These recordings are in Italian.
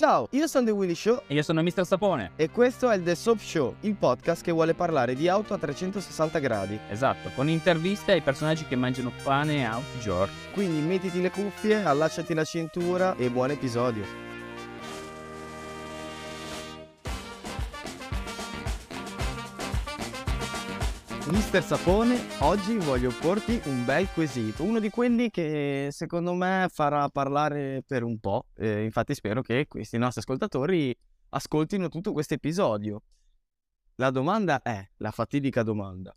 Ciao, io sono The Willy Show E io sono Mr. Sapone. e questo è il The Soap Show, il podcast che vuole parlare di auto a 360 gradi. Esatto, con interviste ai personaggi che mangiano pane i giorni. Quindi mettiti le cuffie, allacciati la cintura e buon episodio. Mister Sapone, oggi voglio porti un bel quesito, uno di quelli che secondo me farà parlare per un po'. Eh, infatti spero che questi nostri ascoltatori ascoltino tutto questo episodio. La domanda è, la fatidica domanda,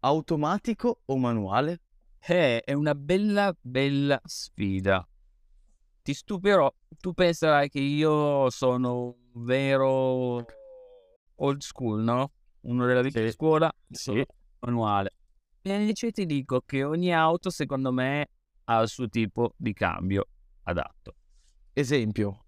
automatico o manuale? Eh, è una bella, bella sfida. Ti stupirò, tu penserai che io sono un vero old school, no? Uno della vecchia Sì. scuola, Sì. Manuale. E invece ti dico che ogni auto, secondo me, ha il suo tipo di cambio adatto. Esempio,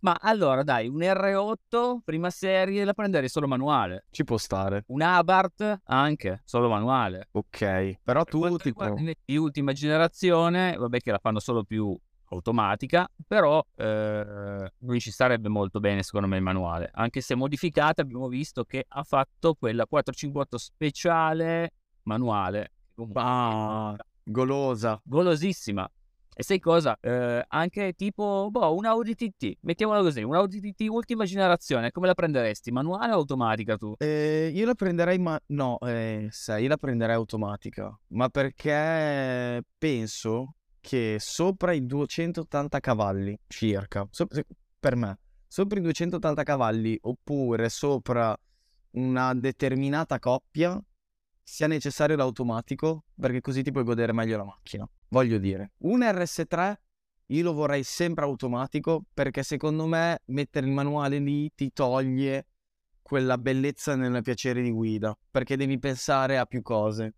Ma allora, dai, un R8 prima serie la prenderei solo manuale. ci può stare, Un Abarth anche, solo manuale. ok, però Per tu quanto tipo... riguarda invece di ultima generazione, vabbè che la fanno solo più automatica, però eh, non ci starebbe molto bene secondo me il manuale, anche se modificata abbiamo visto che ha fatto quella 458 speciale manuale, Ah, golosa. golosissima. E sai cosa? Eh, anche tipo, boh, un Audi TT, mettiamola così, un Audi TT ultima generazione, come la prenderesti? Manuale o automatica tu? Eh, io la prenderei, ma no, eh, sai, io la prenderei automatica, ma perché penso che sopra i 280 cavalli circa, so- se- per me, sopra i 280 cavalli oppure sopra una determinata coppia sia necessario l'automatico perché così ti puoi godere meglio la macchina. Voglio dire, un RS3 io lo vorrei sempre automatico perché secondo me mettere il manuale lì ti toglie quella bellezza nel piacere di guida, perché devi pensare a più cose.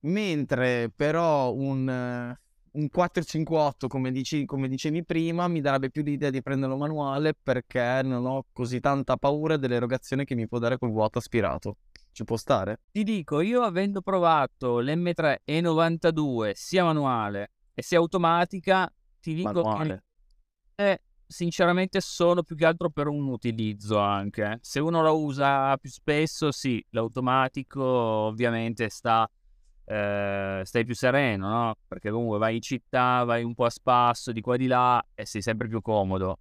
Mentre però un, un 458, come, dici, come dicevi prima, mi darebbe più l'idea di prenderlo manuale perché non ho così tanta paura dell'erogazione che mi può dare col vuoto aspirato. Ci può stare? Ti dico, io avendo provato l'M3 E92 sia manuale e sia automatica, ti dico Manuale. che eh, sinceramente sono più che altro per un utilizzo anche. Se uno lo usa più spesso, sì, l'automatico ovviamente sta, eh, stai più sereno, no? Perché comunque vai in città, vai un po' a spasso di qua e di là e sei sempre più comodo.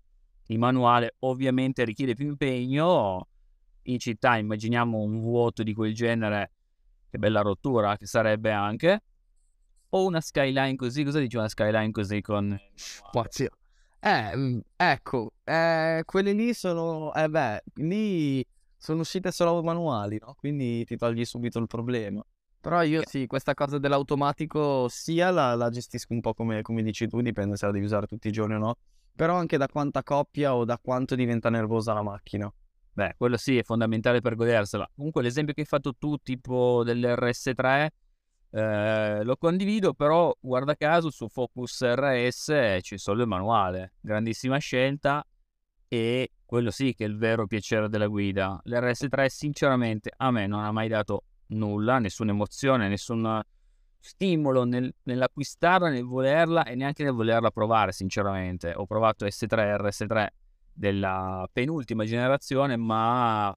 Il manuale ovviamente richiede più impegno. In città immaginiamo un vuoto di quel genere, che bella rottura che sarebbe anche. O una skyline così, cosa dici una skyline così con... Spazio. Eh, mm, ecco, eh, quelle lì sono, eh beh, lì sono uscite solo manuali, no? Quindi ti togli subito il problema. Però io sì, questa cosa dell'automatico sia la, la gestisco un po' come, come dici tu, dipende se la devi usare tutti i giorni o no. Però anche da quanta coppia o da quanto diventa nervosa la macchina. Beh, quello sì, è fondamentale per godersela. Comunque l'esempio che hai fatto tu, tipo dell'RS3, eh, lo condivido, però guarda caso su Focus RS c'è solo il manuale. Grandissima scelta e quello sì che è il vero piacere della guida. L'RS3 sinceramente a me non ha mai dato nulla, nessuna emozione, nessun stimolo nel- nell'acquistarla, nel volerla e neanche nel volerla provare, sinceramente. Ho provato S3 RS3 della penultima generazione, ma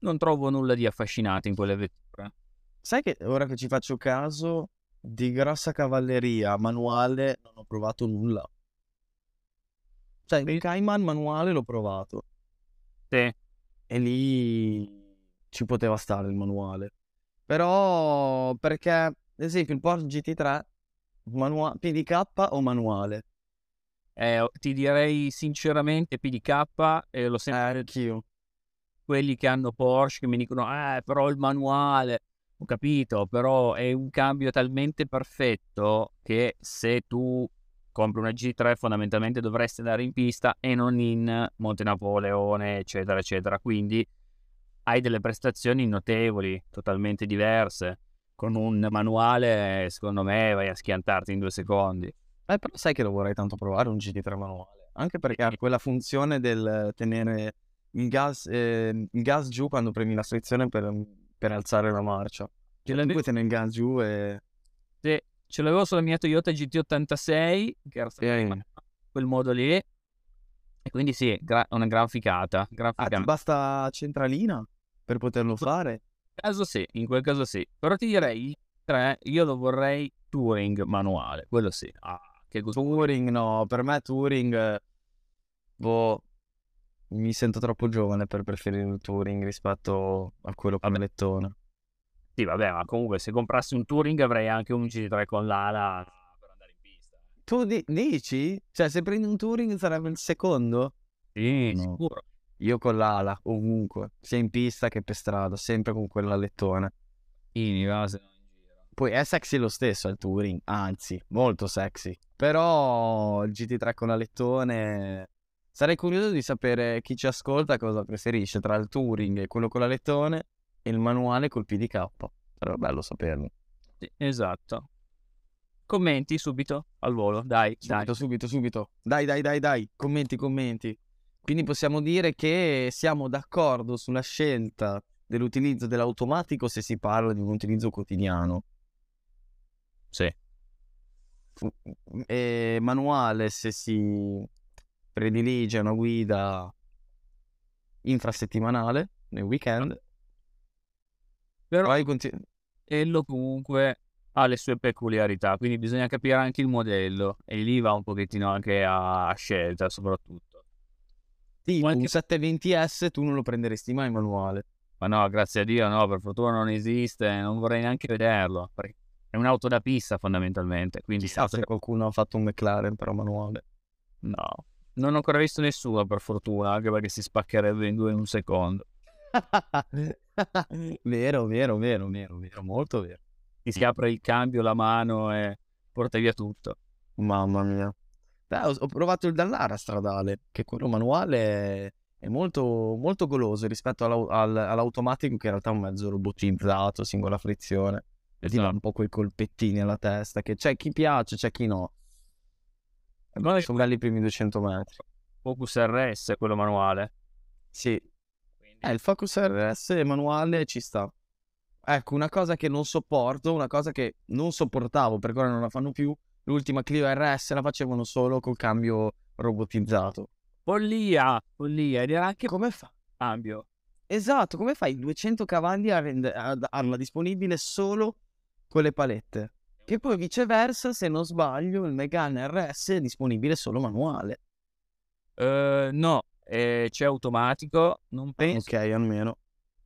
non trovo nulla di affascinante in quelle vetture. Sai che ora che ci faccio caso, di grossa cavalleria manuale non ho provato nulla. Cioè, il Cayman manuale l'ho provato. Sì, E lì ci poteva stare il manuale. Però perché, ad esempio, il Porsche GT3, manua- PDK o manuale? eh, ti direi sinceramente PDK e lo Eh, sempre anch'io. quelli che hanno Porsche che mi dicono eh però il manuale ho capito però è un cambio talmente perfetto che se tu compri una G3 fondamentalmente dovresti andare in pista e non in Monte Napoleone eccetera eccetera quindi hai delle prestazioni notevoli totalmente diverse con un manuale secondo me vai a schiantarti in due secondi Eh, però sai che lo vorrei tanto provare un GT3 manuale. Anche perché ha quella funzione del tenere il gas, eh, il gas giù quando premi la sezione per, per alzare la marcia. Cioè, tu puoi tenere il gas giù e... Sì, ce l'avevo sulla mia Toyota GT86 che era stata in quel modo lì E quindi sì, gra- una gran ficata. Gran Ah, ficata. basta centralina per poterlo fare? Caso sì, in quel caso sì. Però ti direi, il 3 io lo vorrei Touring manuale, quello sì. Ah, che gusto. Touring no, per me Touring, eh, boh, mi sento troppo giovane per preferire il Touring rispetto a quello con Vabbè. lettone. Sì, vabbè, ma comunque se comprassi un Touring avrei anche un GT3 con l'ala per andare in pista. Tu di- dici? Cioè, se prendi un Touring sarebbe il secondo? Sì, No. sicuro. Io con l'ala, ovunque, sia in pista che per strada, sempre con quella lettone. Ini, va, se no in giro. Poi è sexy lo stesso il Touring, anzi, molto sexy. Però il GT3 con la lettone... Sarei curioso di sapere chi ci ascolta cosa preferisce tra il Touring e quello con la lettone e il manuale col PDK. Sarebbe bello saperlo. Sì, esatto. Commenti subito al volo, dai, dai. Subito, subito, subito. Dai, dai, dai, dai. Commenti, commenti. Quindi possiamo dire che siamo d'accordo sulla scelta dell'utilizzo dell'automatico se si parla di un utilizzo quotidiano. Sì. E manuale se si predilige una guida infrasettimanale nel weekend. Però Poi conti- quello comunque ha le sue peculiarità, quindi bisogna capire anche il modello e lì va un pochettino anche a scelta soprattutto. Tipo Qualche- un 720S tu non lo prenderesti mai manuale. Ma no, grazie a Dio no, per fortuna non esiste, non vorrei neanche vederlo, è un'auto da pista fondamentalmente, quindi Chissà se qualcuno ha fatto un McLaren però manuale. no. Non ho ancora visto nessuno per fortuna, anche perché si spaccherebbe in due in un secondo. vero, vero, vero, vero, vero, molto vero. Ti si apre il cambio, la mano e porta via tutto. Mamma mia. Beh, ho, ho provato il Dallara stradale, che quello manuale è, molto, molto goloso rispetto all'au- al- all'automatico che in realtà è un mezzo robotizzato, singola frizione. E ti dà Esatto. un po' quei colpettini alla testa, che c'è chi piace, c'è chi no. Che Sono belli i primi 200 metri. Focus RS, quello manuale. Sì, Quindi- Eh, il Focus RS manuale ci sta. Ecco, una cosa che non sopporto, una cosa che non sopportavo perché ora non la fanno più, l'ultima Clio RS la facevano solo col cambio robotizzato. Follia, follia, ed era anche Come fa? cambio. Esatto, come fai 200 cavalli a, rende- a darla disponibile solo con le palette? Che poi viceversa, se non sbaglio, il Megane RS è disponibile solo manuale. Eh, no, eh, c'è automatico, non penso, Ok, almeno.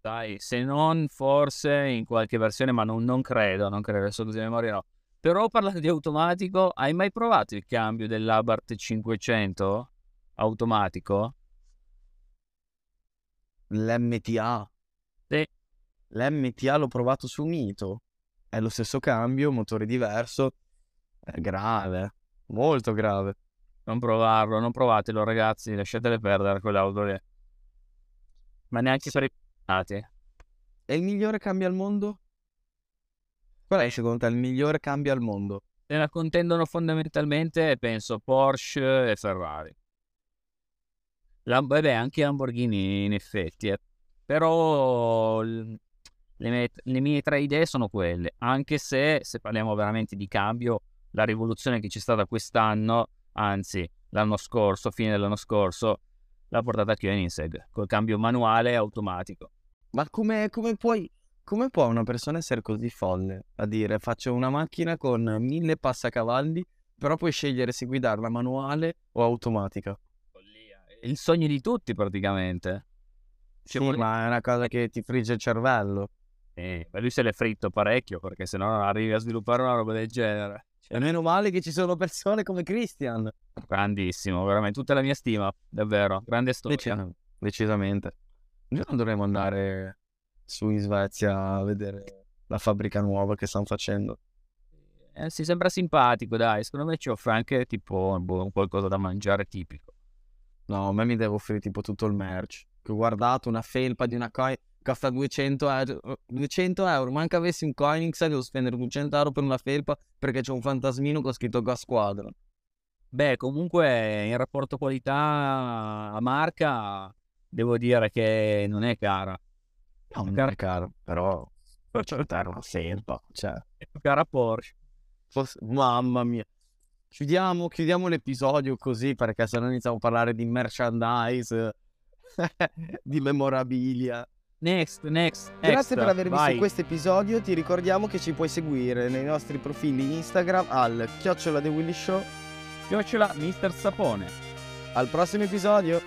dai, se non forse in qualche versione, ma non, non credo, non credo, adesso così a memoria no. Però parlando di automatico, hai mai provato il cambio dell'Abarth 500 automatico? L'MTA. Sì. L'MTA l'ho provato su Mito. È lo stesso cambio, motore diverso. È grave, molto grave. Non provarlo, non provatelo ragazzi, lasciatele perdere quell'auto lì. Ma neanche Sì. per i pirati. È il migliore cambio al mondo? Qual è secondo te il migliore cambio al mondo? Se la contendono fondamentalmente, penso Porsche e Ferrari. Lam- vabbè, anche Lamborghini in effetti, eh. però le mie, le mie tre idee sono quelle, anche se, se parliamo veramente di cambio, la rivoluzione che c'è stata quest'anno, anzi l'anno scorso, fine dell'anno scorso, l'ha portata Koenigsegg, col cambio manuale e automatico. Ma come, come puoi, come può una persona essere così folle a dire faccio una macchina con mille passacavalli, però puoi scegliere se guidarla manuale o automatica? Il sogno di tutti praticamente. Sì, vuole- ma è una cosa che ti frigge il cervello. Eh, ma lui se l'è fritto parecchio perché se no non arrivi a sviluppare una roba del genere. E meno male che ci sono persone come Christian. Grandissimo, veramente tutta la mia stima, davvero, grande storia. Decisamente. Noi non dovremmo andare su in Svezia a vedere la fabbrica nuova che stanno facendo. Eh, si sembra simpatico, dai, secondo me ci offre anche tipo boh, qualcosa da mangiare tipico. No, a me mi deve offrire tipo tutto il merch. Che ho guardato una felpa di una coin costa 200 euro. 200 euro. Manca avessi un Koenigsegg devo spendere 200 euro per una felpa perché c'è un fantasmino con scritto Gas Squadron. Beh, comunque in rapporto qualità a marca devo dire che non è cara. No, non Cara- è caro, però per 100 euro una felpa. Cioè, È più cara Porsche. fosse- mamma mia. chiudiamo, chiudiamo l'episodio così perché se no iniziamo a parlare di merchandise, di memorabilia. Next, next. Grazie per aver visto questo episodio. Ti ricordiamo che ci puoi seguire nei nostri profili Instagram al chiocciola The Willy Show. Chiocciola Mister Sapone. Al prossimo episodio.